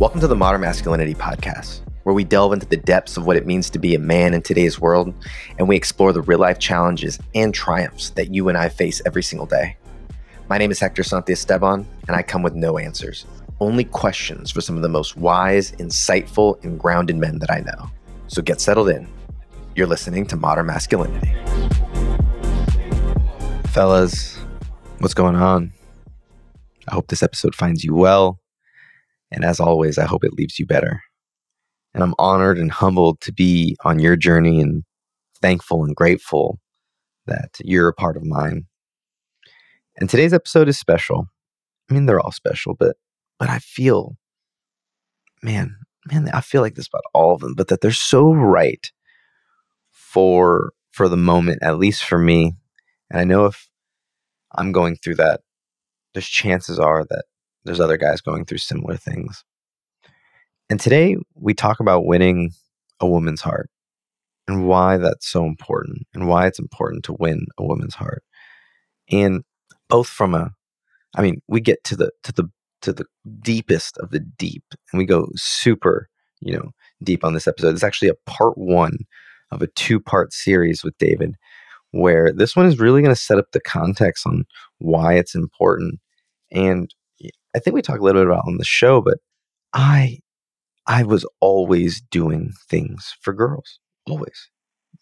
Welcome to the Modern Masculinity Podcast, where we delve into the depths of what it means to be a man in today's world, and we explore the real life challenges and triumphs that you and I face every single day. My name is Hector Santiesteban, and I come with no answers, only questions for some of the most wise, insightful, and grounded men that I know. So get settled in. You're listening to Modern Masculinity. Fellas, what's going on? I hope this episode finds you well and as always, I hope it leaves you better. And I'm honored and humbled to be on your journey and thankful and grateful that you're a part of mine. And today's episode is special. I mean, they're all special, but but I feel, man, man, I feel like this about all of them, but that they're so right for for the moment, at least for me. And I know if I'm going through that, there's chances are that there's other guys going through similar things. And today we talk about winning a woman's heart and why that's so important and why it's important to win a woman's heart. And both from a I mean, we get to the to the to the deepest of the deep and we go super, you know, deep on this episode. It's actually a part 1 of a two-part series with David where this one is really going to set up the context on why it's important and I think we talked a little bit about on the show, but I I was always doing things for girls. Always.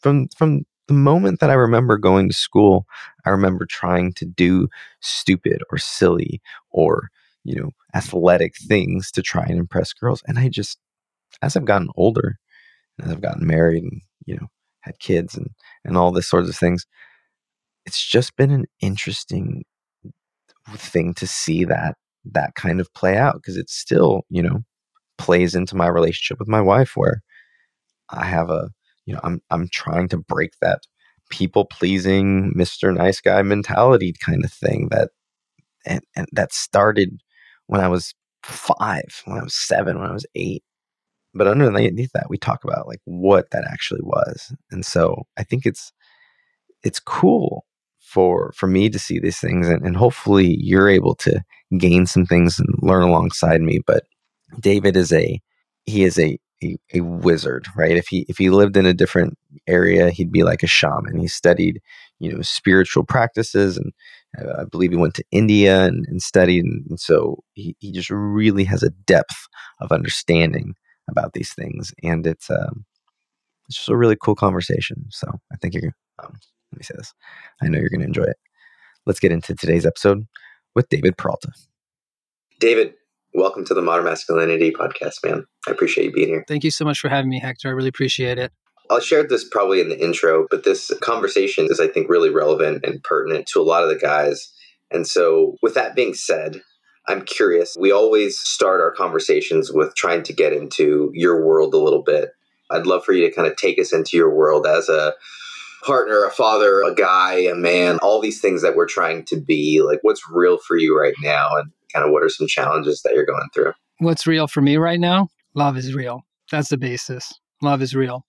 From from the moment that I remember going to school, I remember trying to do stupid or silly or, you know, athletic things to try and impress girls. And I just as I've gotten older, as I've gotten married and, you know, had kids and and all this sorts of things, it's just been an interesting thing to see that that kind of play out because it still, you know, plays into my relationship with my wife where I have a, you know, I'm I'm trying to break that people pleasing Mr. Nice Guy mentality kind of thing that and, and that started when I was five, when I was seven, when I was eight. But underneath that, we talk about like what that actually was. And so I think it's it's cool for for me to see these things and, and hopefully you're able to gain some things and learn alongside me but david is a he is a, a, a wizard right? If he if he lived in a different area he'd be like a shaman. He studied you know spiritual practices and uh, i believe he went to india and, and studied and, and so he, he just really has a depth of understanding about these things and it's um it's just a really cool conversation so i think you're um, let me say this. I know you're going to enjoy it. Let's get into today's episode with David Peralta. David, welcome to the Modern Masculinity podcast, man. I appreciate you being here. Thank you so much for having me, Hector. I really appreciate it. I'll share this probably in the intro, but this conversation is, I think, really relevant and pertinent to a lot of the guys. And so, with that being said, I'm curious. We always start our conversations with trying to get into your world a little bit. I'd love for you to kind of take us into your world as a partner, a father, a guy, a man, all these things that we're trying to be. Like, what's real for you right now? And kind of what are some challenges that you're going through? What's real for me right now? Love is real. That's the basis. Love is real.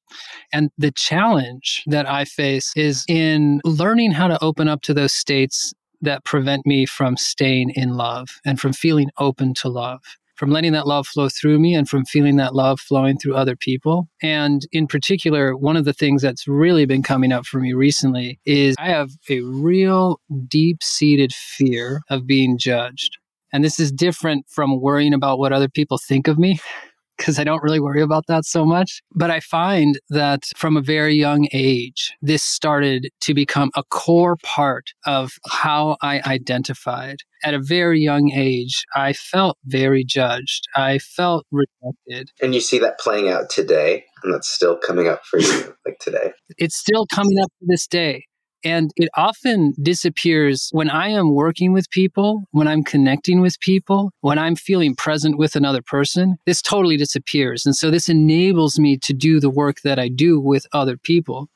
And the challenge that I face is in learning how to open up to those states that prevent me from staying in love and from feeling open to love from letting that love flow through me and from feeling that love flowing through other people. And in particular, one of the things that's really been coming up for me recently is I have a real deep seated fear of being judged. And this is different from worrying about what other people think of me because I don't really worry about that so much. But I find that from a very young age, this started to become a core part of how I identified. At a very young age, I felt very judged. I felt rejected. And you see that playing out today, and that's still coming up for you, like today. It's still coming up to this day. And it often disappears when I am working with people, when I'm connecting with people, when I'm feeling present with another person. This totally disappears. And so this enables me to do the work that I do with other people.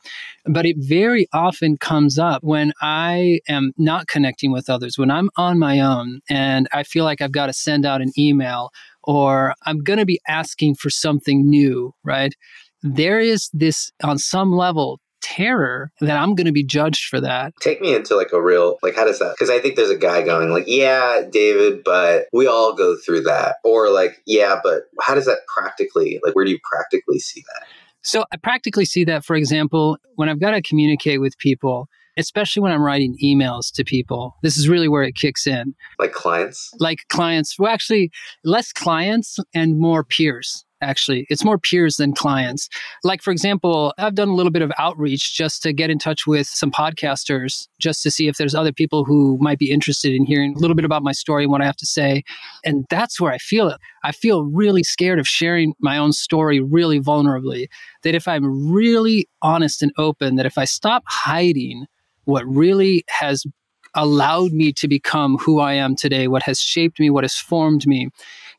But it very often comes up when I am not connecting with others, when I'm on my own and I feel like I've got to send out an email or I'm going to be asking for something new, right? There is this, on some level, terror that I'm going to be judged for that. Take me into like a real, like, how does that? Because I think there's a guy going, like, yeah, David, but we all go through that. Or like, yeah, but how does that practically, like, where do you practically see that? So I practically see that, for example, when I've got to communicate with people, especially when I'm writing emails to people. This is really where it kicks in. Like clients? Like clients. Well, actually, less clients and more peers actually. It's more peers than clients. Like, for example, I've done a little bit of outreach just to get in touch with some podcasters, just to see if there's other people who might be interested in hearing a little bit about my story and what I have to say. And that's where I feel it. I feel really scared of sharing my own story really vulnerably. That if I'm really honest and open, that if I stop hiding what really has allowed me to become who I am today, what has shaped me, what has formed me,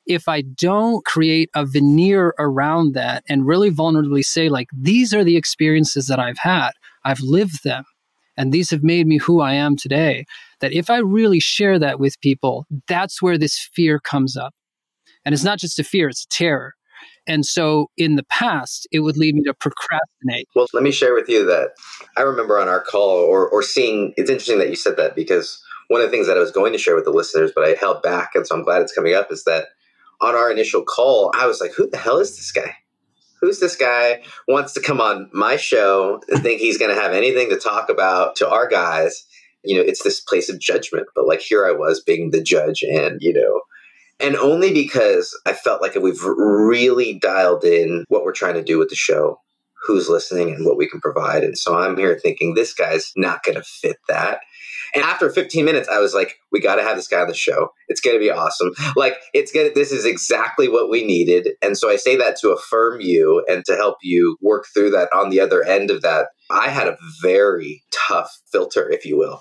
if I don't create a veneer around that and really vulnerably say, like, these are the experiences that I've had, I've lived them, and these have made me who I am today, that if I really share that with people, that's where this fear comes up. And it's not just a fear, it's a terror. And so in the past, it would lead me to procrastinate. Well, let me share with you that I remember on our call or, or seeing, it's interesting that you said that because one of the things that I was going to share with the listeners, but I held back. And so I'm glad it's coming up is that on our initial call, I was like, who the hell is this guy? Who's this guy wants to come on my show and think he's going to have anything to talk about to our guys? You know, it's this place of judgment. But like here I was being the judge and, you know, and only because I felt like we've really dialed in what we're trying to do with the show, who's listening, and what we can provide. And so I'm here thinking this guy's not going to fit that. And after 15 minutes, I was like, we got to have this guy on the show. It's going to be awesome. Like, it's going to, this is exactly what we needed. And so I say that to affirm you and to help you work through that on the other end of that. I had a very tough filter, if you will.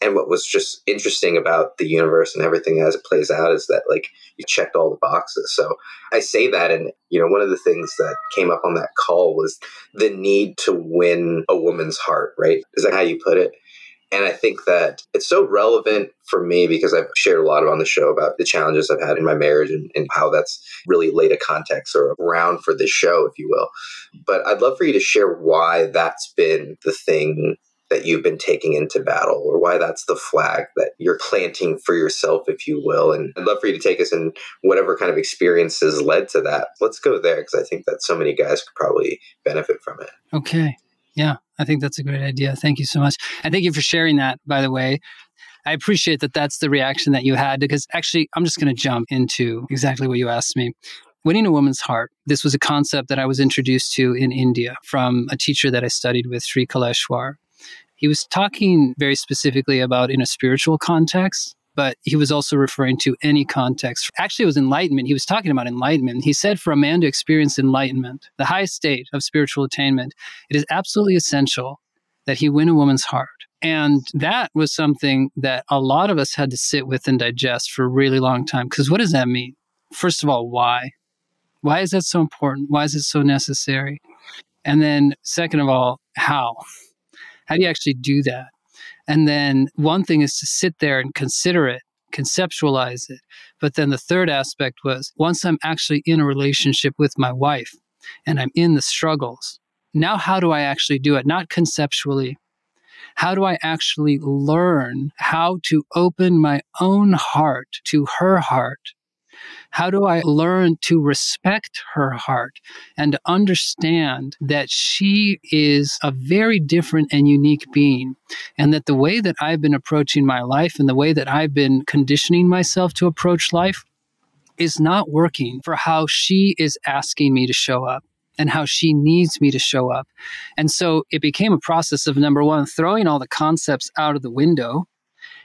And what was just interesting about the universe and everything as it plays out is that, like, you checked all the boxes. So I say that. And, you know, one of the things that came up on that call was the need to win a woman's heart, right? Is that how you put it? And I think that it's so relevant for me because I've shared a lot on the show about the challenges I've had in my marriage and, and, how that's really laid a context or a ground for this show, if you will. But I'd love for you to share why that's been the thing that you've been taking into battle or why that's the flag that you're planting for yourself, if you will. And I'd love for you to take us in whatever kind of experiences led to that. Let's go there because I think that so many guys could probably benefit from it. Okay. Yeah, I think that's a great idea. Thank you so much. And thank you for sharing that, by the way. I appreciate that that's the reaction that you had because actually, I'm just going to jump into exactly what you asked me. Winning a woman's heart. This was a concept that I was introduced to in India from a teacher that I studied with, Sri Kaleshwar. He was talking very specifically about in a spiritual context but he was also referring to any context. Actually, it was enlightenment. He was talking about enlightenment. He said for a man to experience enlightenment, the highest state of spiritual attainment, it is absolutely essential that he win a woman's heart. And that was something that a lot of us had to sit with and digest for a really long time. Because what does that mean? First of all, why? Why is that so important? Why is it so necessary? And then, second of all, how? How do you actually do that? And then one thing is to sit there and consider it, conceptualize it. But then the third aspect was once I'm actually in a relationship with my wife and I'm in the struggles, now how do I actually do it? Not conceptually. How do I actually learn how to open my own heart to her heart how do I learn to respect her heart and to understand that she is a very different and unique being? And that the way that I've been approaching my life and the way that I've been conditioning myself to approach life is not working for how she is asking me to show up and how she needs me to show up. And so it became a process of number one, throwing all the concepts out of the window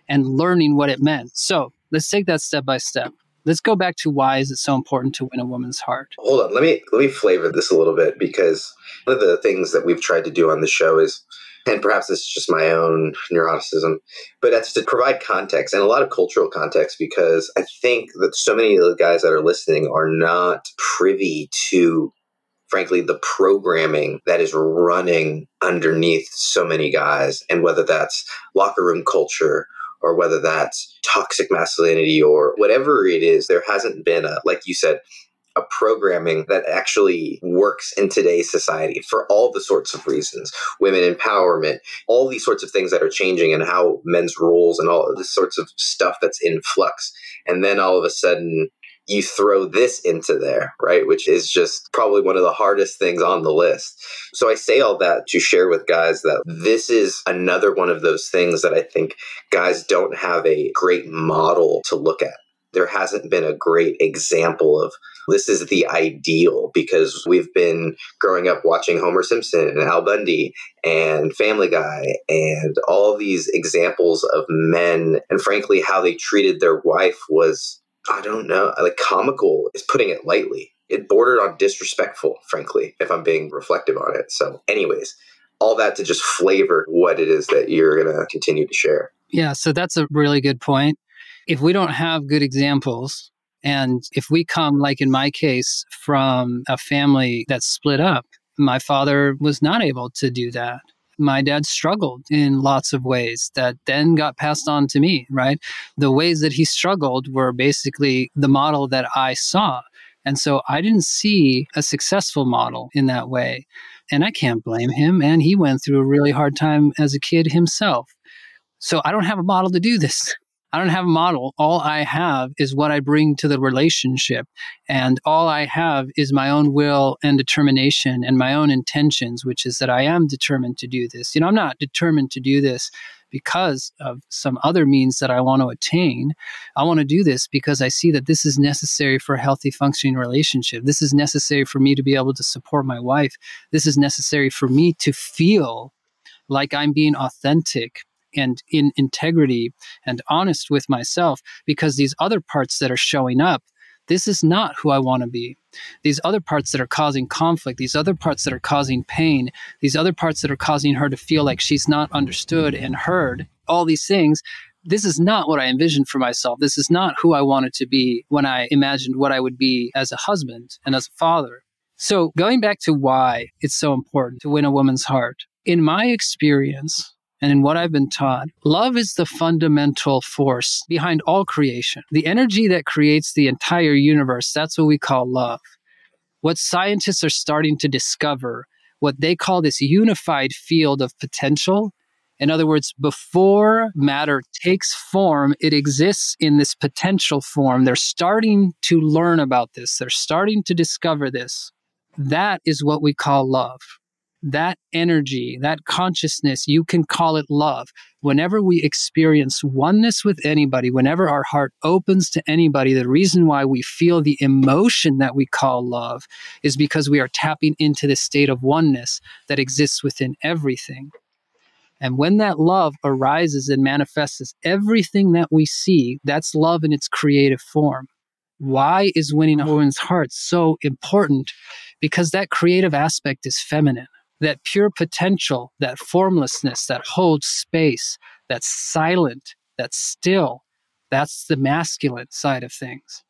and learning what it meant. So let's take that step by step let's go back to why is it so important to win a woman's heart? Hold on let me let me flavor this a little bit because one of the things that we've tried to do on the show is and perhaps this is just my own neuroticism but that's to provide context and a lot of cultural context because i think that so many of the guys that are listening are not privy to frankly the programming that is running underneath so many guys and whether that's locker room culture or whether that's toxic masculinity or whatever it is, there hasn't been a, like you said, a programming that actually works in today's society for all the sorts of reasons women empowerment, all these sorts of things that are changing and how men's roles and all of this sorts of stuff that's in flux. And then all of a sudden, you throw this into there, right? Which is just probably one of the hardest things on the list. So I say all that to share with guys that this is another one of those things that I think guys don't have a great model to look at. There hasn't been a great example of this is the ideal because we've been growing up watching Homer Simpson and Al Bundy and Family Guy and all these examples of men and frankly how they treated their wife was I don't know. I like comical is putting it lightly. It bordered on disrespectful, frankly, if I'm being reflective on it. So, anyways, all that to just flavor what it is that you're going to continue to share. Yeah, so that's a really good point. If we don't have good examples, and if we come, like in my case, from a family that's split up, my father was not able to do that my dad struggled in lots of ways that then got passed on to me, right? The ways that he struggled were basically the model that I saw. And so I didn't see a successful model in that way. And I can't blame him. And he went through a really hard time as a kid himself. So I don't have a model to do this. I don't have a model. All I have is what I bring to the relationship. And all I have is my own will and determination and my own intentions, which is that I am determined to do this. You know, I'm not determined to do this because of some other means that I want to attain. I want to do this because I see that this is necessary for a healthy functioning relationship. This is necessary for me to be able to support my wife. This is necessary for me to feel like I'm being authentic and in integrity and honest with myself because these other parts that are showing up this is not who I want to be. These other parts that are causing conflict, these other parts that are causing pain, these other parts that are causing her to feel like she's not understood and heard, all these things, this is not what I envisioned for myself. This is not who I wanted to be when I imagined what I would be as a husband and as a father. So, going back to why it's so important to win a woman's heart, in my experience, and in what I've been taught, love is the fundamental force behind all creation. The energy that creates the entire universe, that's what we call love. What scientists are starting to discover, what they call this unified field of potential. In other words, before matter takes form, it exists in this potential form. They're starting to learn about this, they're starting to discover this. That is what we call love that energy, that consciousness, you can call it love. Whenever we experience oneness with anybody, whenever our heart opens to anybody, the reason why we feel the emotion that we call love is because we are tapping into this state of oneness that exists within everything. And when that love arises and manifests as everything that we see, that's love in its creative form. Why is winning a woman's heart so important? Because that creative aspect is feminine that pure potential, that formlessness, that holds space, that's silent, that's still, that's the masculine side of things.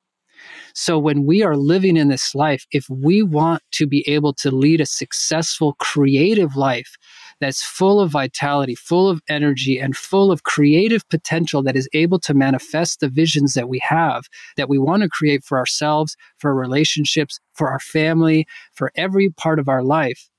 So when we are living in this life, if we want to be able to lead a successful creative life that's full of vitality, full of energy, and full of creative potential that is able to manifest the visions that we have, that we want to create for ourselves, for our relationships, for our family, for every part of our life,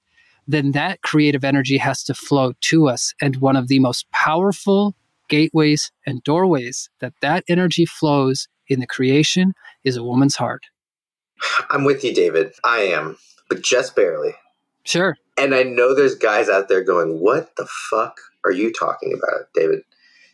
then that creative energy has to flow to us. And one of the most powerful gateways and doorways that that energy flows in the creation is a woman's heart. I'm with you, David. I am, but just barely. Sure. And I know there's guys out there going, What the fuck are you talking about, David?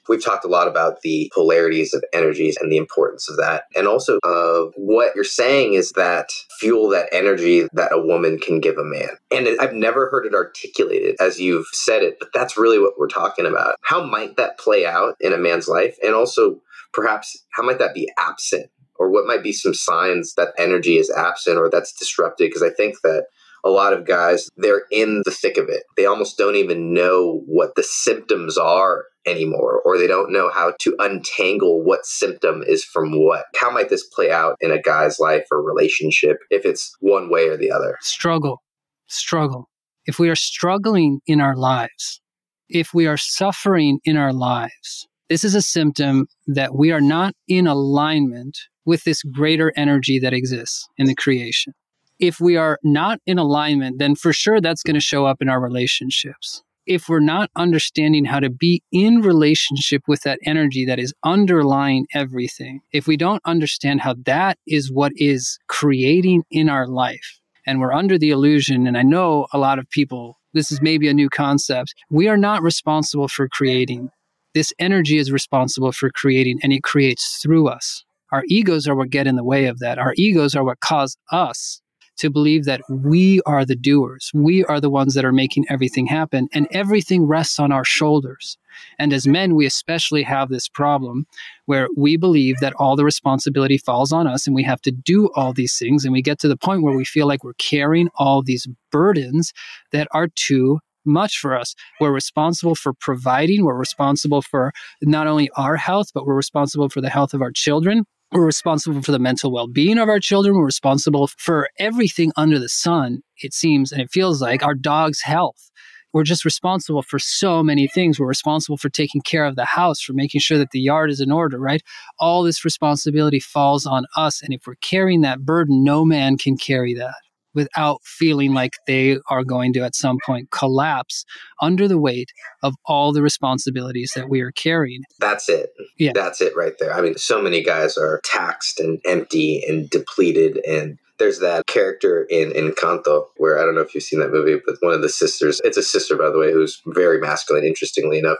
We've talked a lot about the polarities of energies and the importance of that. And also of what you're saying is that fuel that energy that a woman can give a man. And I've never heard it articulated as you've said it, but that's really what we're talking about. How might that play out in a man's life? And also perhaps how might that be absent? Or what might be some signs that energy is absent or that's disrupted? Because I think that a lot of guys, they're in the thick of it. They almost don't even know what the symptoms are anymore, or they don't know how to untangle what symptom is from what. How might this play out in a guy's life or relationship if it's one way or the other? Struggle, struggle. If we are struggling in our lives, if we are suffering in our lives, this is a symptom that we are not in alignment with this greater energy that exists in the creation. If we are not in alignment, then for sure that's going to show up in our relationships. If we're not understanding how to be in relationship with that energy that is underlying everything, if we don't understand how that is what is creating in our life, and we're under the illusion, and I know a lot of people, this is maybe a new concept, we are not responsible for creating. This energy is responsible for creating, and it creates through us. Our egos are what get in the way of that. Our egos are what cause us to believe that we are the doers. We are the ones that are making everything happen, and everything rests on our shoulders. And as men, we especially have this problem where we believe that all the responsibility falls on us and we have to do all these things. And we get to the point where we feel like we're carrying all these burdens that are too much for us. We're responsible for providing, we're responsible for not only our health, but we're responsible for the health of our children. We're responsible for the mental well being of our children. We're responsible for everything under the sun, it seems, and it feels like our dog's health. We're just responsible for so many things. We're responsible for taking care of the house, for making sure that the yard is in order, right? All this responsibility falls on us. And if we're carrying that burden, no man can carry that without feeling like they are going to at some point collapse under the weight of all the responsibilities that we are carrying. That's it. Yeah. That's it right there. I mean, so many guys are taxed and empty and depleted and there's that character in Encanto where I don't know if you've seen that movie, but one of the sisters, it's a sister, by the way, who's very masculine, interestingly enough,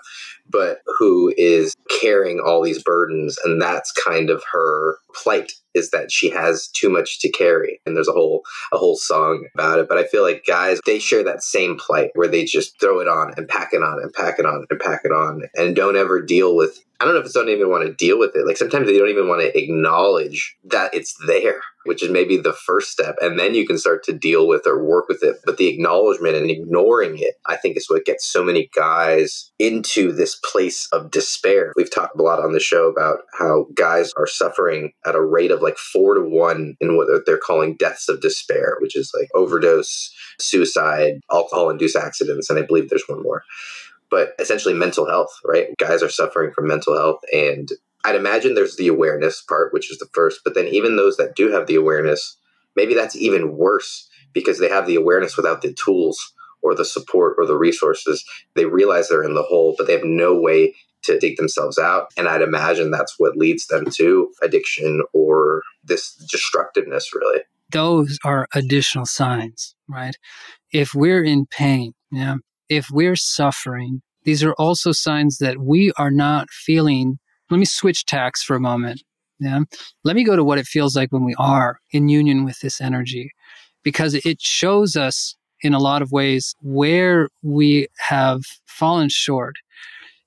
but who is carrying all these burdens. And that's kind of her plight is that she has too much to carry. And there's a whole, a whole song about it. But I feel like guys, they share that same plight where they just throw it on and pack it on and pack it on and pack it on and don't ever deal with I don't know if it's don't even want to deal with it. Like sometimes they don't even want to acknowledge that it's there, which is maybe the first step. And then you can start to deal with or work with it. But the acknowledgement and ignoring it, I think is what gets so many guys into this place of despair. We've talked a lot on the show about how guys are suffering at a rate of like four to one in what they're calling deaths of despair, which is like overdose, suicide, alcohol induced accidents. And I believe there's one more but essentially mental health, right? Guys are suffering from mental health. And I'd imagine there's the awareness part, which is the first, but then even those that do have the awareness, maybe that's even worse because they have the awareness without the tools or the support or the resources. They realize they're in the hole, but they have no way to dig themselves out. And I'd imagine that's what leads them to addiction or this destructiveness, really. Those are additional signs, right? If we're in pain, yeah, if we're suffering, these are also signs that we are not feeling. Let me switch tacks for a moment. Yeah. Let me go to what it feels like when we are in union with this energy, because it shows us in a lot of ways where we have fallen short.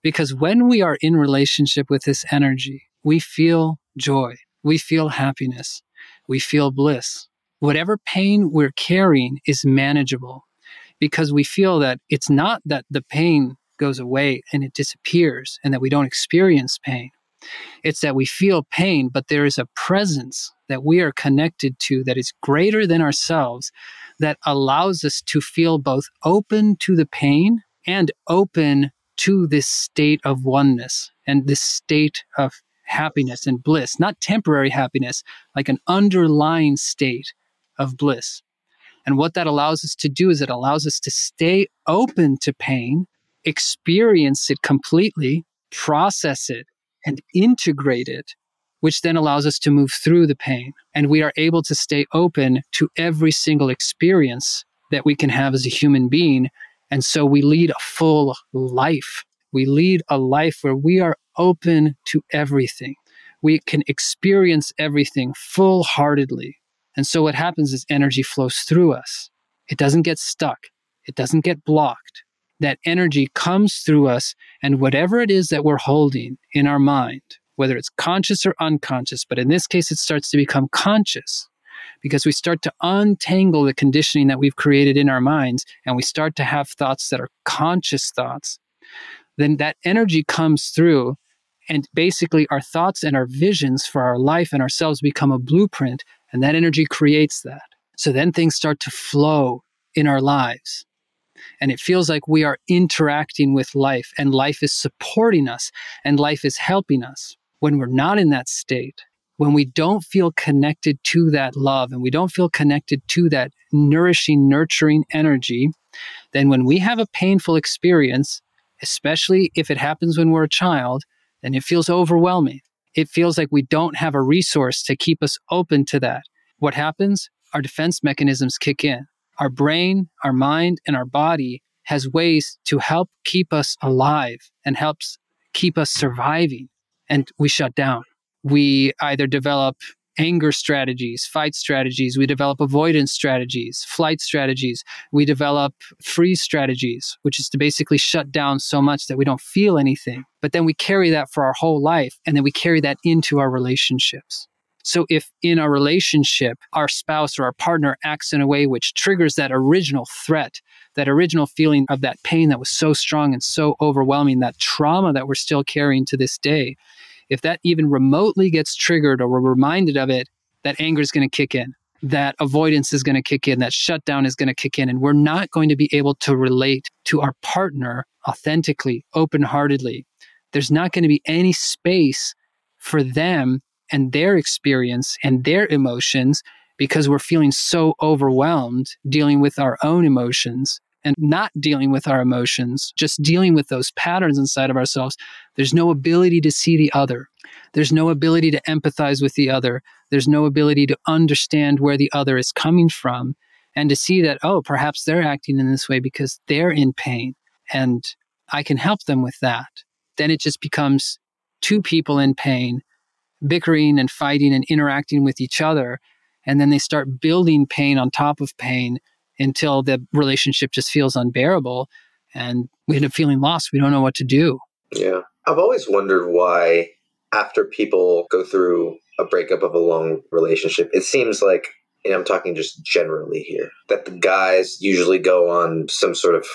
Because when we are in relationship with this energy, we feel joy, we feel happiness, we feel bliss. Whatever pain we're carrying is manageable because we feel that it's not that the pain goes away and it disappears and that we don't experience pain. It's that we feel pain, but there is a presence that we are connected to that is greater than ourselves that allows us to feel both open to the pain and open to this state of oneness and this state of happiness and bliss, not temporary happiness, like an underlying state of bliss. And what that allows us to do is it allows us to stay open to pain, experience it completely, process it, and integrate it, which then allows us to move through the pain. And we are able to stay open to every single experience that we can have as a human being. And so we lead a full life. We lead a life where we are open to everything. We can experience everything full heartedly and so what happens is energy flows through us. It doesn't get stuck. It doesn't get blocked. That energy comes through us and whatever it is that we're holding in our mind, whether it's conscious or unconscious, but in this case, it starts to become conscious because we start to untangle the conditioning that we've created in our minds and we start to have thoughts that are conscious thoughts. Then that energy comes through and basically our thoughts and our visions for our life and ourselves become a blueprint and that energy creates that. So then things start to flow in our lives. And it feels like we are interacting with life and life is supporting us and life is helping us. When we're not in that state, when we don't feel connected to that love and we don't feel connected to that nourishing, nurturing energy, then when we have a painful experience, especially if it happens when we're a child, then it feels overwhelming. It feels like we don't have a resource to keep us open to that. What happens? Our defense mechanisms kick in. Our brain, our mind, and our body has ways to help keep us alive and helps keep us surviving. And we shut down. We either develop anger strategies, fight strategies. We develop avoidance strategies, flight strategies. We develop freeze strategies, which is to basically shut down so much that we don't feel anything. But then we carry that for our whole life and then we carry that into our relationships. So if in a relationship, our spouse or our partner acts in a way which triggers that original threat, that original feeling of that pain that was so strong and so overwhelming, that trauma that we're still carrying to this day, if that even remotely gets triggered or we're reminded of it, that anger is going to kick in, that avoidance is going to kick in, that shutdown is going to kick in, and we're not going to be able to relate to our partner authentically, open heartedly. There's not going to be any space for them and their experience and their emotions because we're feeling so overwhelmed dealing with our own emotions and not dealing with our emotions, just dealing with those patterns inside of ourselves, there's no ability to see the other. There's no ability to empathize with the other. There's no ability to understand where the other is coming from and to see that, oh, perhaps they're acting in this way because they're in pain and I can help them with that. Then it just becomes two people in pain, bickering and fighting and interacting with each other. And then they start building pain on top of pain until the relationship just feels unbearable and we end up feeling lost. We don't know what to do. Yeah. I've always wondered why, after people go through a breakup of a long relationship, it seems like, and I'm talking just generally here, that the guys usually go on some sort of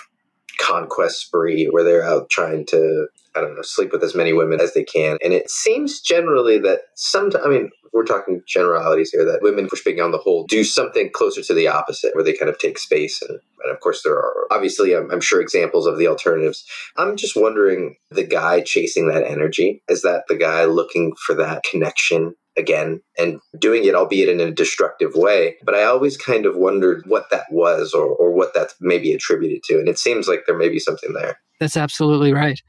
conquest spree where they're out trying to I don't know, sleep with as many women as they can. And it seems generally that sometimes, I mean, we're talking generalities here, that women, for speaking on the whole, do something closer to the opposite, where they kind of take space. And, and of course, there are obviously, I'm, I'm sure, examples of the alternatives. I'm just wondering the guy chasing that energy, is that the guy looking for that connection again and doing it, albeit in a destructive way. But I always kind of wondered what that was or, or what that's maybe attributed to. And it seems like there may be something there. That's absolutely right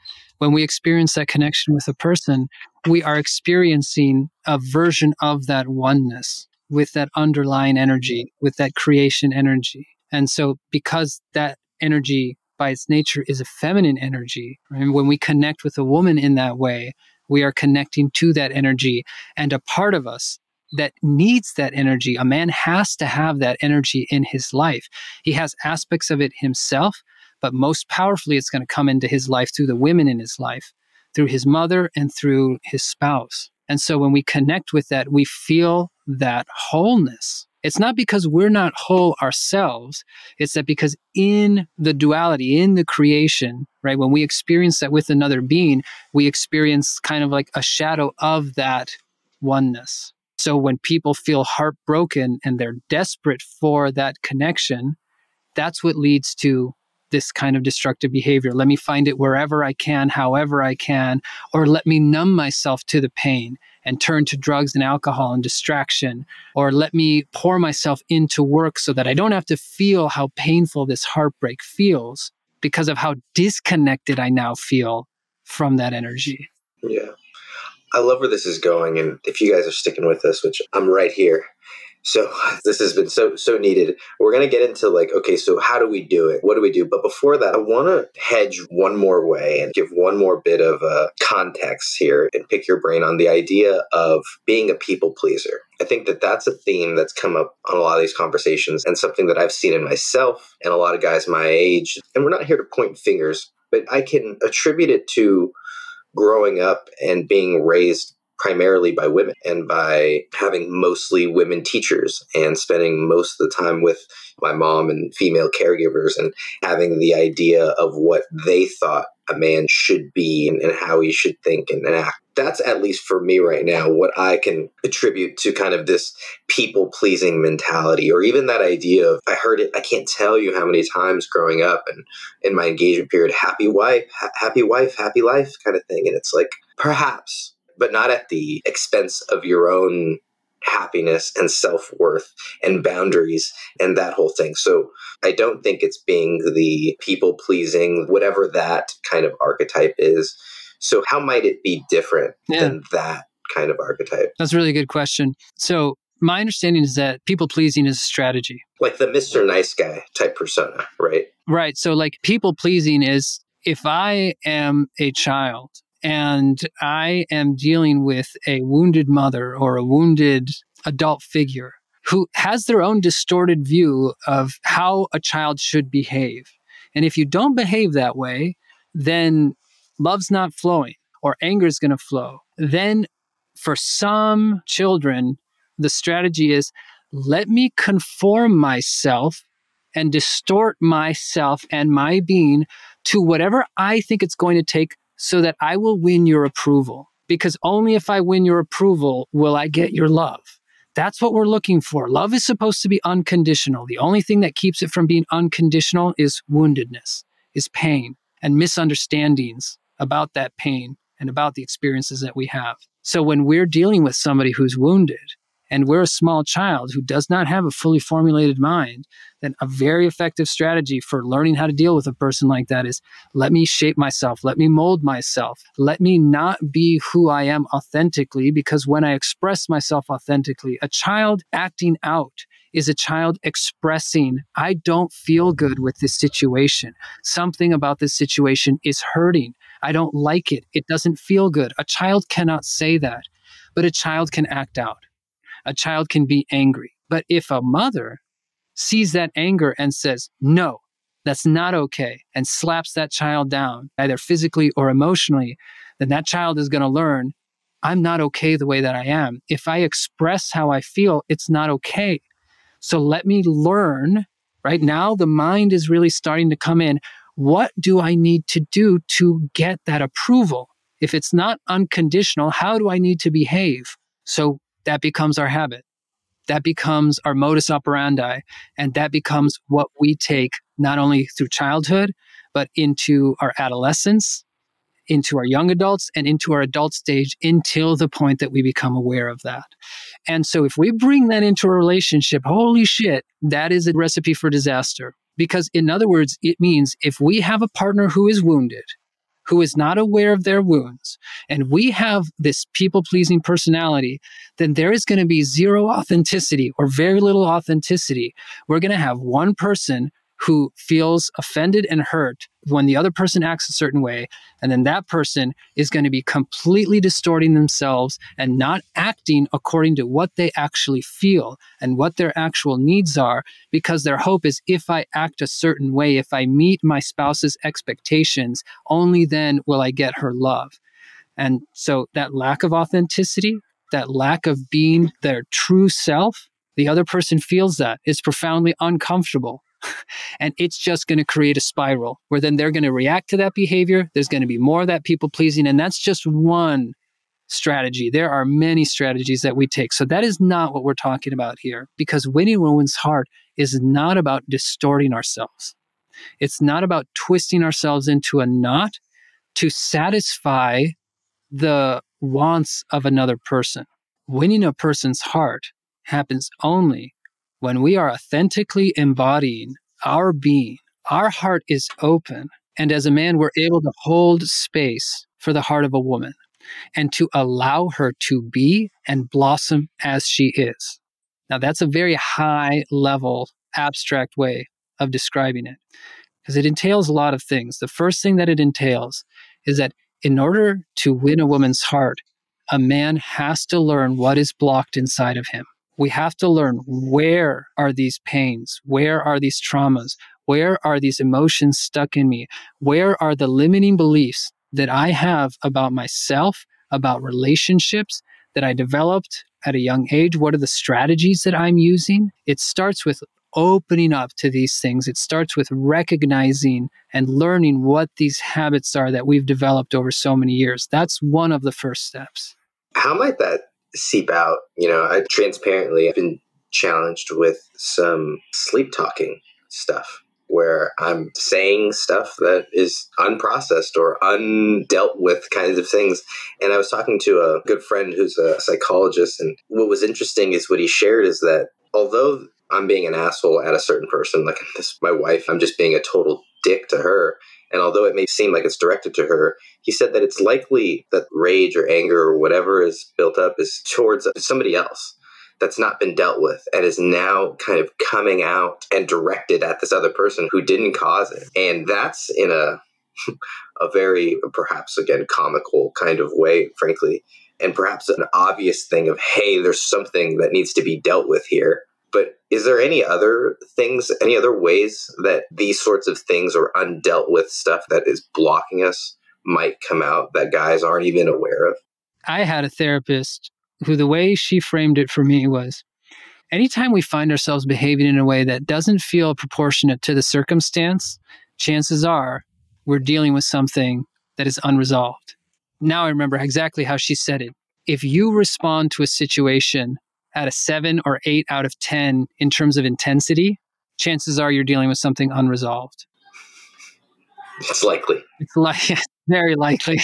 when we experience that connection with a person, we are experiencing a version of that oneness with that underlying energy, with that creation energy. And so, because that energy by its nature is a feminine energy, when we connect with a woman in that way, we are connecting to that energy and a part of us that needs that energy. A man has to have that energy in his life. He has aspects of it himself, but most powerfully, it's going to come into his life through the women in his life, through his mother and through his spouse. And so when we connect with that, we feel that wholeness. It's not because we're not whole ourselves. It's that because in the duality, in the creation, right, when we experience that with another being, we experience kind of like a shadow of that oneness. So when people feel heartbroken and they're desperate for that connection, that's what leads to this kind of destructive behavior. Let me find it wherever I can, however I can, or let me numb myself to the pain and turn to drugs and alcohol and distraction, or let me pour myself into work so that I don't have to feel how painful this heartbreak feels because of how disconnected I now feel from that energy. Yeah. I love where this is going. And if you guys are sticking with us, which I'm right here, so this has been so so needed. We're gonna get into like, okay, so how do we do it? What do we do? But before that, I want to hedge one more way and give one more bit of uh, context here and pick your brain on the idea of being a people pleaser. I think that that's a theme that's come up on a lot of these conversations and something that I've seen in myself and a lot of guys my age. And we're not here to point fingers, but I can attribute it to growing up and being raised primarily by women and by having mostly women teachers and spending most of the time with my mom and female caregivers and having the idea of what they thought a man should be and, and how he should think and, and act. That's at least for me right now what I can attribute to kind of this people pleasing mentality, or even that idea of I heard it. I can't tell you how many times growing up and in my engagement period, happy wife, ha- happy wife, happy life kind of thing. And it's like perhaps but not at the expense of your own happiness and self worth and boundaries and that whole thing. So I don't think it's being the people pleasing, whatever that kind of archetype is. So, how might it be different yeah. than that kind of archetype? That's a really good question. So, my understanding is that people pleasing is a strategy. Like the Mr. Nice Guy type persona, right? Right. So, like people pleasing is if I am a child and I am dealing with a wounded mother or a wounded adult figure who has their own distorted view of how a child should behave. And if you don't behave that way, then love's not flowing or anger is going to flow. Then for some children, the strategy is let me conform myself and distort myself and my being to whatever I think it's going to take so that I will win your approval. Because only if I win your approval will I get your love. That's what we're looking for. Love is supposed to be unconditional. The only thing that keeps it from being unconditional is woundedness, is pain, and misunderstandings about that pain and about the experiences that we have. So when we're dealing with somebody who's wounded, and we're a small child who does not have a fully formulated mind, then a very effective strategy for learning how to deal with a person like that is let me shape myself, let me mold myself, let me not be who I am authentically, because when I express myself authentically, a child acting out is a child expressing, I don't feel good with this situation. Something about this situation is hurting. I don't like it. It doesn't feel good. A child cannot say that, but a child can act out a child can be angry. But if a mother sees that anger and says, no, that's not okay, and slaps that child down, either physically or emotionally, then that child is going to learn, I'm not okay the way that I am. If I express how I feel, it's not okay. So let me learn. Right now, the mind is really starting to come in. What do I need to do to get that approval? If it's not unconditional, how do I need to behave? So that becomes our habit. That becomes our modus operandi. And that becomes what we take not only through childhood, but into our adolescence, into our young adults, and into our adult stage until the point that we become aware of that. And so if we bring that into a relationship, holy shit, that is a recipe for disaster. Because, in other words, it means if we have a partner who is wounded, who is not aware of their wounds, and we have this people pleasing personality, then there is going to be zero authenticity or very little authenticity. We're going to have one person who feels offended and hurt when the other person acts a certain way. And then that person is going to be completely distorting themselves and not acting according to what they actually feel and what their actual needs are, because their hope is if I act a certain way, if I meet my spouse's expectations, only then will I get her love. And so that lack of authenticity, that lack of being their true self, the other person feels that. It's profoundly uncomfortable and it's just going to create a spiral where then they're going to react to that behavior. There's going to be more of that people pleasing. And that's just one strategy. There are many strategies that we take. So that is not what we're talking about here because winning a woman's heart is not about distorting ourselves. It's not about twisting ourselves into a knot to satisfy the wants of another person. Winning a person's heart happens only when we are authentically embodying our being, our heart is open. And as a man, we're able to hold space for the heart of a woman and to allow her to be and blossom as she is. Now, that's a very high level, abstract way of describing it because it entails a lot of things. The first thing that it entails is that in order to win a woman's heart, a man has to learn what is blocked inside of him we have to learn where are these pains? Where are these traumas? Where are these emotions stuck in me? Where are the limiting beliefs that I have about myself, about relationships that I developed at a young age? What are the strategies that I'm using? It starts with opening up to these things. It starts with recognizing and learning what these habits are that we've developed over so many years. That's one of the first steps. How might that seep out. You know, I transparently I've been challenged with some sleep talking stuff. where I'm saying stuff that is unprocessed or undealt with kinds of things. And I was talking to a good friend who's a psychologist, and what was interesting is what he shared is that although I'm being an asshole at a certain person, like this, my wife, I'm just being a total dick to her. And although it may seem like it's directed to her, he said that it's likely that rage or anger or whatever is built up is towards somebody else that's not been dealt with and is now kind of coming out and directed at this other person who didn't cause it. And that's in a a very perhaps again comical kind of way, frankly, and perhaps an obvious thing of, hey, there's something that needs to be dealt with here. But is there any other things, any other ways that these sorts of things or undealt with stuff that is blocking us might come out that guys aren't even aware of? I had a therapist who the way she framed it for me was anytime we find ourselves behaving in a way that doesn't feel proportionate to the circumstance, chances are we're dealing with something that is unresolved. Now I remember exactly how she said it. If you respond to a situation at a seven or eight out of 10 in terms of intensity, chances are you're dealing with something unresolved. It's likely. It's like very likely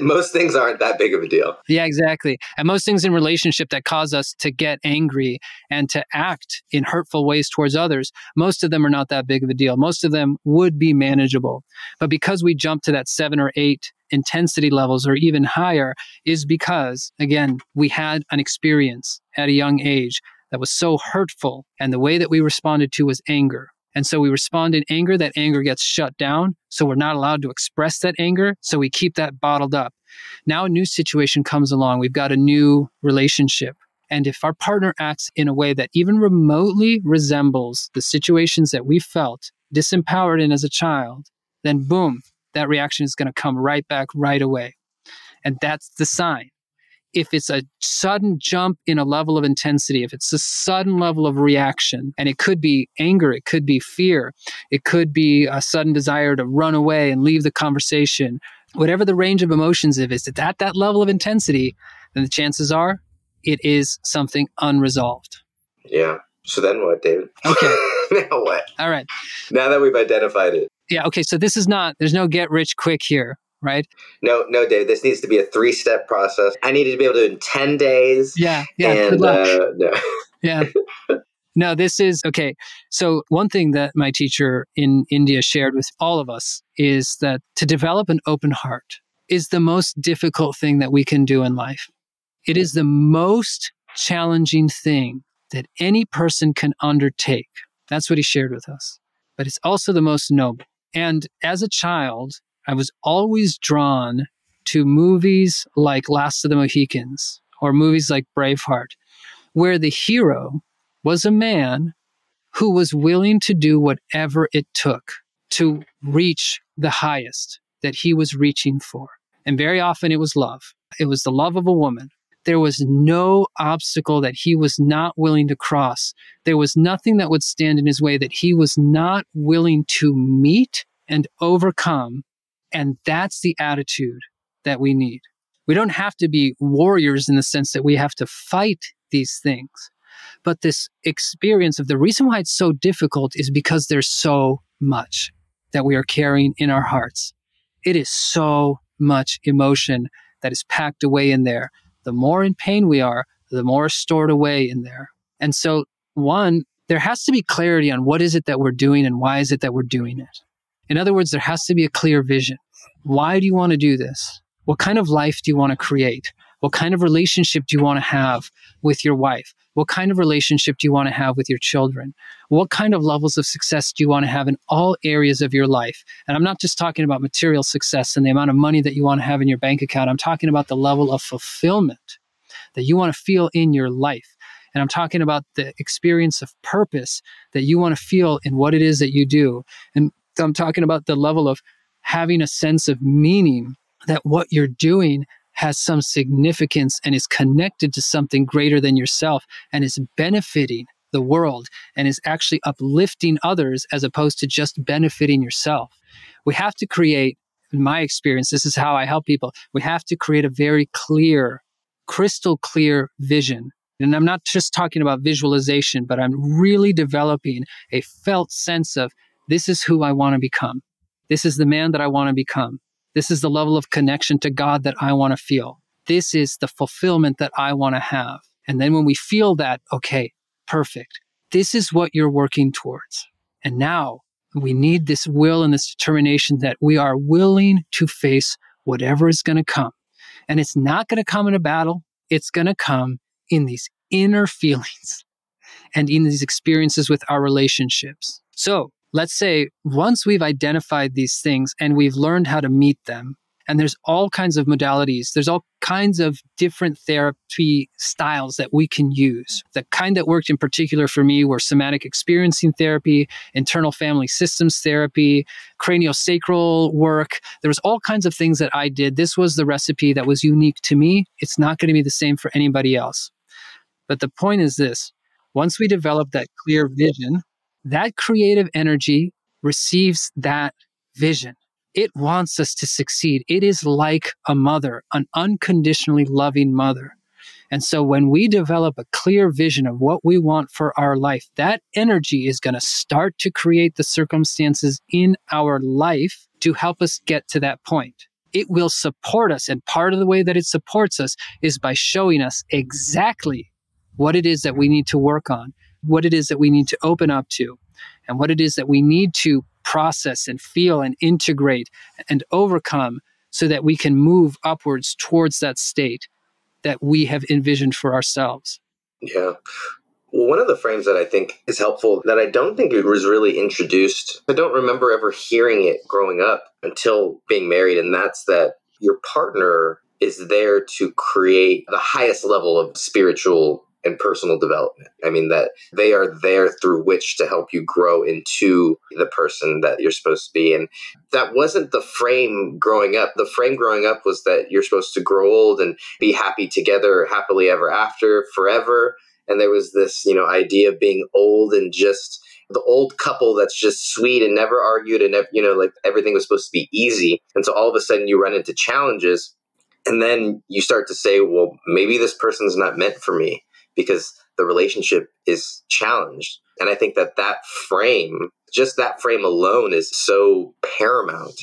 most things aren't that big of a deal. Yeah, exactly. And most things in relationship that cause us to get angry and to act in hurtful ways towards others, most of them are not that big of a deal. Most of them would be manageable. But because we jump to that seven or eight intensity levels or even higher, is because, again, we had an experience at a young age that was so hurtful. And the way that we responded to was anger. And so we respond in anger. That anger gets shut down. So we're not allowed to express that anger. So we keep that bottled up. Now a new situation comes along. We've got a new relationship. And if our partner acts in a way that even remotely resembles the situations that we felt disempowered in as a child, then boom, that reaction is going to come right back right away. And that's the sign if it's a sudden jump in a level of intensity, if it's a sudden level of reaction, and it could be anger, it could be fear, it could be a sudden desire to run away and leave the conversation, whatever the range of emotions if it's at that level of intensity, then the chances are it is something unresolved. Yeah. So then what, David? Okay. now what? All right. Now that we've identified it. Yeah. Okay. So this is not, there's no get rich quick here right? No, no, Dave. This needs to be a three-step process. I needed to be able to do in ten days. Yeah, yeah. And, uh, no. yeah. No, this is okay. So, one thing that my teacher in India shared with all of us is that to develop an open heart is the most difficult thing that we can do in life. It is the most challenging thing that any person can undertake. That's what he shared with us. But it's also the most noble. And as a child, I was always drawn to movies like Last of the Mohicans or movies like Braveheart, where the hero was a man who was willing to do whatever it took to reach the highest that he was reaching for. And very often it was love. It was the love of a woman. There was no obstacle that he was not willing to cross. There was nothing that would stand in his way that he was not willing to meet and overcome and that's the attitude that we need. We don't have to be warriors in the sense that we have to fight these things. But this experience of the reason why it's so difficult is because there's so much that we are carrying in our hearts. It is so much emotion that is packed away in there. The more in pain we are, the more stored away in there. And so, one, there has to be clarity on what is it that we're doing and why is it that we're doing it. In other words, there has to be a clear vision. Why do you want to do this? What kind of life do you want to create? What kind of relationship do you want to have with your wife? What kind of relationship do you want to have with your children? What kind of levels of success do you want to have in all areas of your life? And I'm not just talking about material success and the amount of money that you want to have in your bank account. I'm talking about the level of fulfillment that you want to feel in your life. And I'm talking about the experience of purpose that you want to feel in what it is that you do. And I'm talking about the level of having a sense of meaning that what you're doing has some significance and is connected to something greater than yourself and is benefiting the world and is actually uplifting others as opposed to just benefiting yourself. We have to create, in my experience, this is how I help people, we have to create a very clear, crystal clear vision. And I'm not just talking about visualization, but I'm really developing a felt sense of this is who I want to become. This is the man that I want to become. This is the level of connection to God that I want to feel. This is the fulfillment that I want to have. And then when we feel that, okay, perfect. This is what you're working towards. And now we need this will and this determination that we are willing to face whatever is going to come. And it's not going to come in a battle. It's going to come in these inner feelings and in these experiences with our relationships. So let's say once we've identified these things and we've learned how to meet them, and there's all kinds of modalities, there's all kinds of different therapy styles that we can use. The kind that worked in particular for me were somatic experiencing therapy, internal family systems therapy, craniosacral work. There was all kinds of things that I did. This was the recipe that was unique to me. It's not going to be the same for anybody else. But the point is this once we develop that clear vision, that creative energy receives that vision. It wants us to succeed. It is like a mother, an unconditionally loving mother. And so when we develop a clear vision of what we want for our life, that energy is going to start to create the circumstances in our life to help us get to that point. It will support us. And part of the way that it supports us is by showing us exactly what it is that we need to work on, what it is that we need to open up to, and what it is that we need to process and feel and integrate and overcome so that we can move upwards towards that state that we have envisioned for ourselves. Yeah. One of the frames that I think is helpful that I don't think it was really introduced, I don't remember ever hearing it growing up until being married, and that's that your partner is there to create the highest level of spiritual and personal development. I mean, that they are there through which to help you grow into the person that you're supposed to be. And that wasn't the frame growing up. The frame growing up was that you're supposed to grow old and be happy together, happily ever after, forever. And there was this, you know, idea of being old and just the old couple that's just sweet and never argued and you know like everything was supposed to be easy and so all of a sudden you run into challenges and then you start to say well maybe this person's not meant for me because the relationship is challenged. And I think that that frame, just that frame alone, is so paramount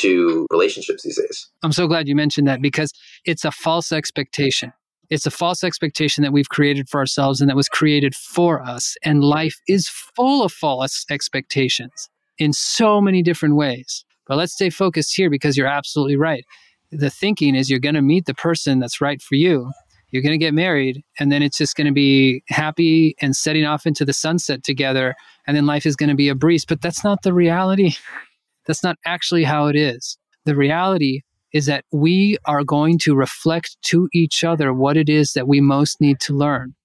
to relationships these days. I'm so glad you mentioned that because it's a false expectation. It's a false expectation that we've created for ourselves and that was created for us. And life is full of false expectations in so many different ways. But let's stay focused here because you're absolutely right. The thinking is you're going to meet the person that's right for you you're going to get married and then it's just going to be happy and setting off into the sunset together and then life is going to be a breeze. But that's not the reality. That's not actually how it is. The reality is that we are going to reflect to each other what it is that we most need to learn.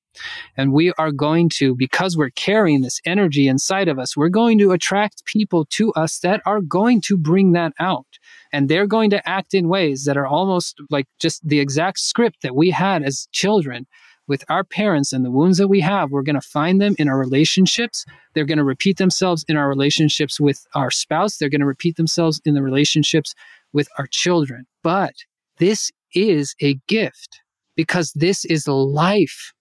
And we are going to, because we're carrying this energy inside of us, we're going to attract people to us that are going to bring that out and they're going to act in ways that are almost like just the exact script that we had as children with our parents and the wounds that we have, we're going to find them in our relationships. They're going to repeat themselves in our relationships with our spouse. They're going to repeat themselves in the relationships with our children. But this is a gift because this is life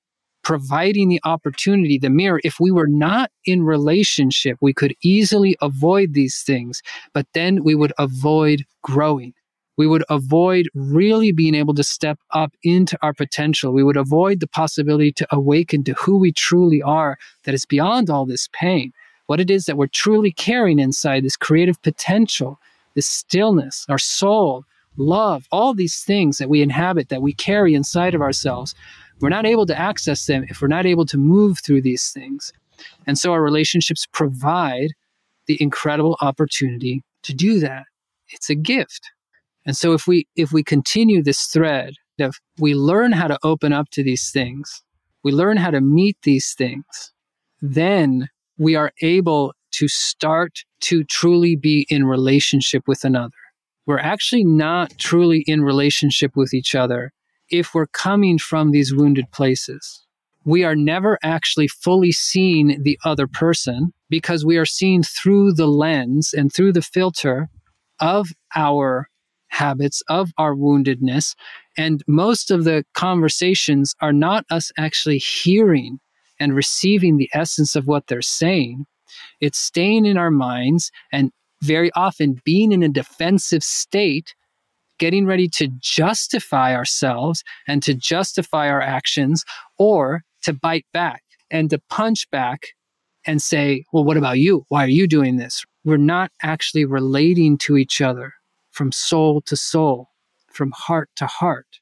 providing the opportunity, the mirror. If we were not in relationship, we could easily avoid these things, but then we would avoid growing. We would avoid really being able to step up into our potential. We would avoid the possibility to awaken to who we truly are that is beyond all this pain. What it is that we're truly carrying inside this creative potential, this stillness, our soul, love, all these things that we inhabit, that we carry inside of ourselves we're not able to access them if we're not able to move through these things. And so our relationships provide the incredible opportunity to do that. It's a gift. And so if we if we continue this thread of we learn how to open up to these things, we learn how to meet these things, then we are able to start to truly be in relationship with another. We're actually not truly in relationship with each other if we're coming from these wounded places. We are never actually fully seeing the other person because we are seeing through the lens and through the filter of our habits, of our woundedness. And most of the conversations are not us actually hearing and receiving the essence of what they're saying. It's staying in our minds and very often being in a defensive state, getting ready to justify ourselves and to justify our actions or to bite back and to punch back and say, Well, what about you? Why are you doing this? We're not actually relating to each other from soul to soul, from heart to heart.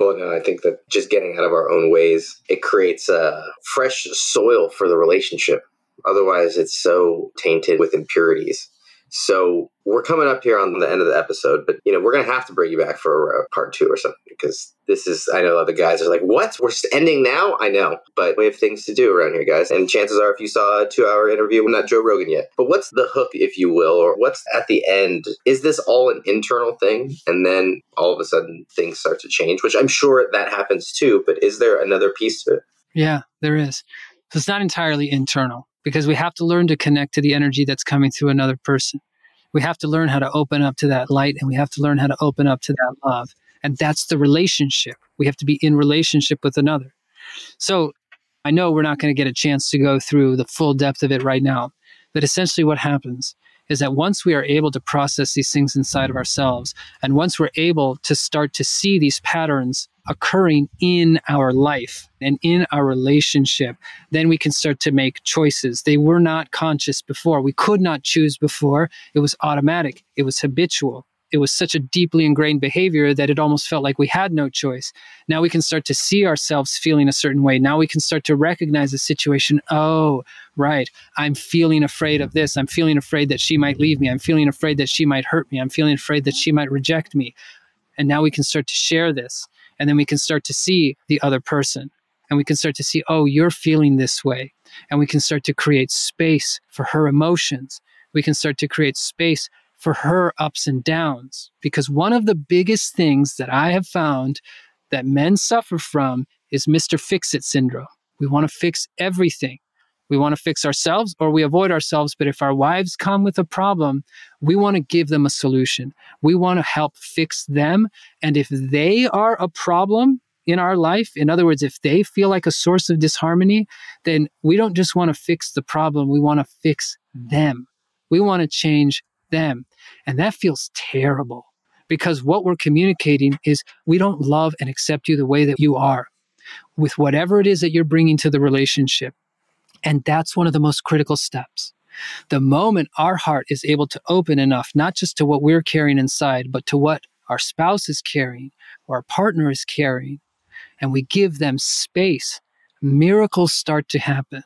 Well, no, I think that just getting out of our own ways, it creates a fresh soil for the relationship. Otherwise, it's so tainted with impurities. So we're coming up here on the end of the episode, but you know we're gonna have to bring you back for a part two or something because this is. I know the guys are like, "What? We're ending now?" I know, but we have things to do around here, guys. And chances are, if you saw a two-hour interview, we're not Joe Rogan yet. But what's the hook, if you will, or what's at the end? Is this all an internal thing, and then all of a sudden things start to change? Which I'm sure that happens too. But is there another piece to it? Yeah, there is. So it's not entirely internal because we have to learn to connect to the energy that's coming through another person. We have to learn how to open up to that light and we have to learn how to open up to that love. And that's the relationship. We have to be in relationship with another. So I know we're not going to get a chance to go through the full depth of it right now, but essentially what happens is that once we are able to process these things inside of ourselves, and once we're able to start to see these patterns occurring in our life and in our relationship, then we can start to make choices. They were not conscious before. We could not choose before. It was automatic, it was habitual it was such a deeply ingrained behavior that it almost felt like we had no choice. Now we can start to see ourselves feeling a certain way. Now we can start to recognize the situation. Oh, right. I'm feeling afraid of this. I'm feeling afraid that she might leave me. I'm feeling afraid that she might hurt me. I'm feeling afraid that she might reject me. And now we can start to share this. And then we can start to see the other person. And we can start to see, oh, you're feeling this way. And we can start to create space for her emotions. We can start to create space for her ups and downs. Because one of the biggest things that I have found that men suffer from is Mr. Fix It syndrome. We want to fix everything. We want to fix ourselves or we avoid ourselves. But if our wives come with a problem, we want to give them a solution. We want to help fix them. And if they are a problem in our life, in other words, if they feel like a source of disharmony, then we don't just want to fix the problem, we want to fix them. We want to change them. And that feels terrible because what we're communicating is we don't love and accept you the way that you are with whatever it is that you're bringing to the relationship. And that's one of the most critical steps. The moment our heart is able to open enough, not just to what we're carrying inside, but to what our spouse is carrying or our partner is carrying, and we give them space, miracles start to happen.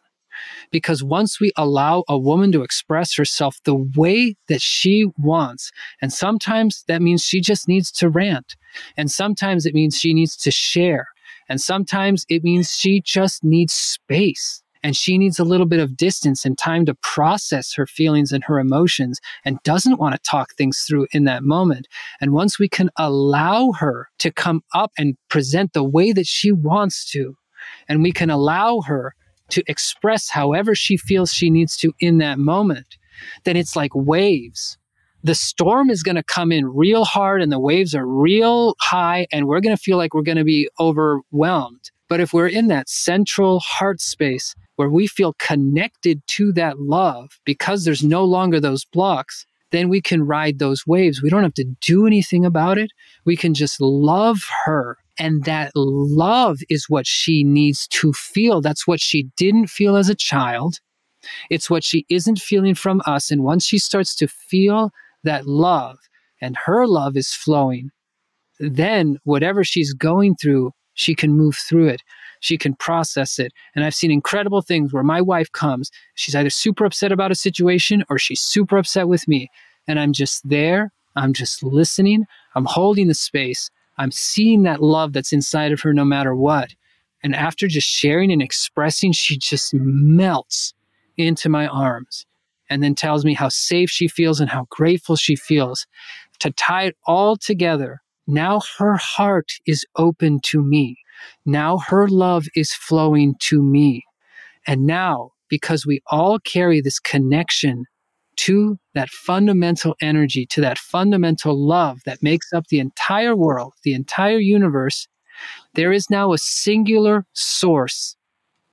Because once we allow a woman to express herself the way that she wants, and sometimes that means she just needs to rant, and sometimes it means she needs to share, and sometimes it means she just needs space and she needs a little bit of distance and time to process her feelings and her emotions and doesn't want to talk things through in that moment. And once we can allow her to come up and present the way that she wants to, and we can allow her to express however she feels she needs to in that moment, then it's like waves. The storm is going to come in real hard and the waves are real high, and we're going to feel like we're going to be overwhelmed. But if we're in that central heart space where we feel connected to that love because there's no longer those blocks, then we can ride those waves. We don't have to do anything about it. We can just love her and that love is what she needs to feel. That's what she didn't feel as a child. It's what she isn't feeling from us. And once she starts to feel that love and her love is flowing, then whatever she's going through, she can move through it. She can process it. And I've seen incredible things where my wife comes, she's either super upset about a situation or she's super upset with me. And I'm just there. I'm just listening. I'm holding the space. I'm seeing that love that's inside of her no matter what. And after just sharing and expressing, she just melts into my arms and then tells me how safe she feels and how grateful she feels. To tie it all together, now her heart is open to me. Now her love is flowing to me. And now, because we all carry this connection to that fundamental energy, to that fundamental love that makes up the entire world, the entire universe, there is now a singular source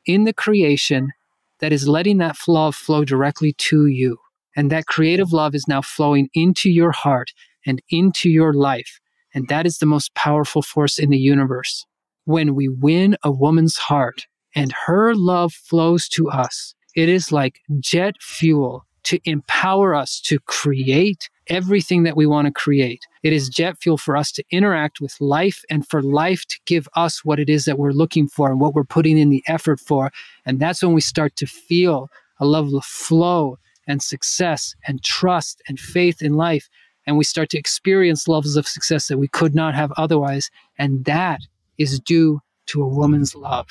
in the creation that is letting that love flow directly to you. And that creative love is now flowing into your heart and into your life. And that is the most powerful force in the universe. When we win a woman's heart and her love flows to us, it is like jet fuel to empower us to create everything that we want to create. It is jet fuel for us to interact with life and for life to give us what it is that we're looking for and what we're putting in the effort for. And that's when we start to feel a level of flow and success and trust and faith in life. And we start to experience levels of success that we could not have otherwise. And that is due to a woman's love.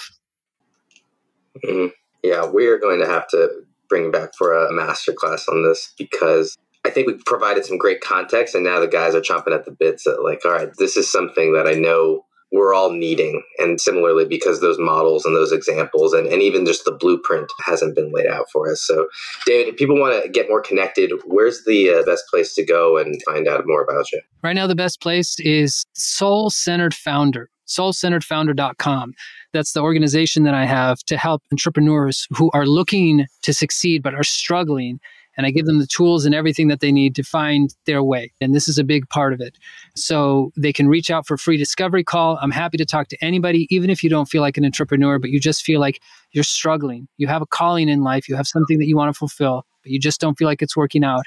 Mm-hmm. Yeah, we are going to have to bring back for a masterclass on this because I think we've provided some great context, and now the guys are chomping at the bits. That like, all right, this is something that I know we're all needing. And similarly, because those models and those examples and, and even just the blueprint hasn't been laid out for us. So, David, if people want to get more connected, where's the uh, best place to go and find out more about you? Right now, the best place is Soul Centered Founder, soulcenteredfounder.com. That's the organization that I have to help entrepreneurs who are looking to succeed but are struggling and I give them the tools and everything that they need to find their way. And this is a big part of it. So they can reach out for free discovery call. I'm happy to talk to anybody, even if you don't feel like an entrepreneur, but you just feel like you're struggling. You have a calling in life, you have something that you want to fulfill, but you just don't feel like it's working out.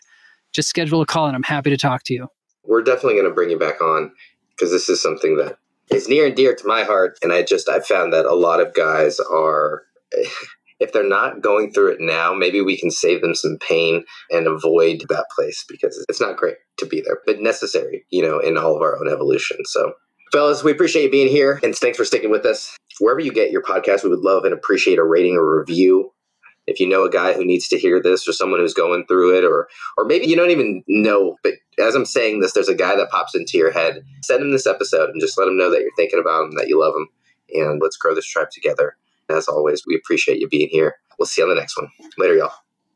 Just schedule a call and I'm happy to talk to you. We're definitely going to bring you back on because this is something that is near and dear to my heart. And I just, I found that a lot of guys are if they're not going through it now, maybe we can save them some pain and avoid that place because it's not great to be there, but necessary, you know, in all of our own evolution. So, fellas, we appreciate you being here and thanks for sticking with us. Wherever you get your podcast, we would love and appreciate a rating or review. If you know a guy who needs to hear this or someone who's going through it or or maybe you don't even know, but as I'm saying this, there's a guy that pops into your head, send him this episode and just let him know that you're thinking about him, that you love him, and let's grow this tribe together. As always, we appreciate you being here. We'll see you on the next one. Later, y'all.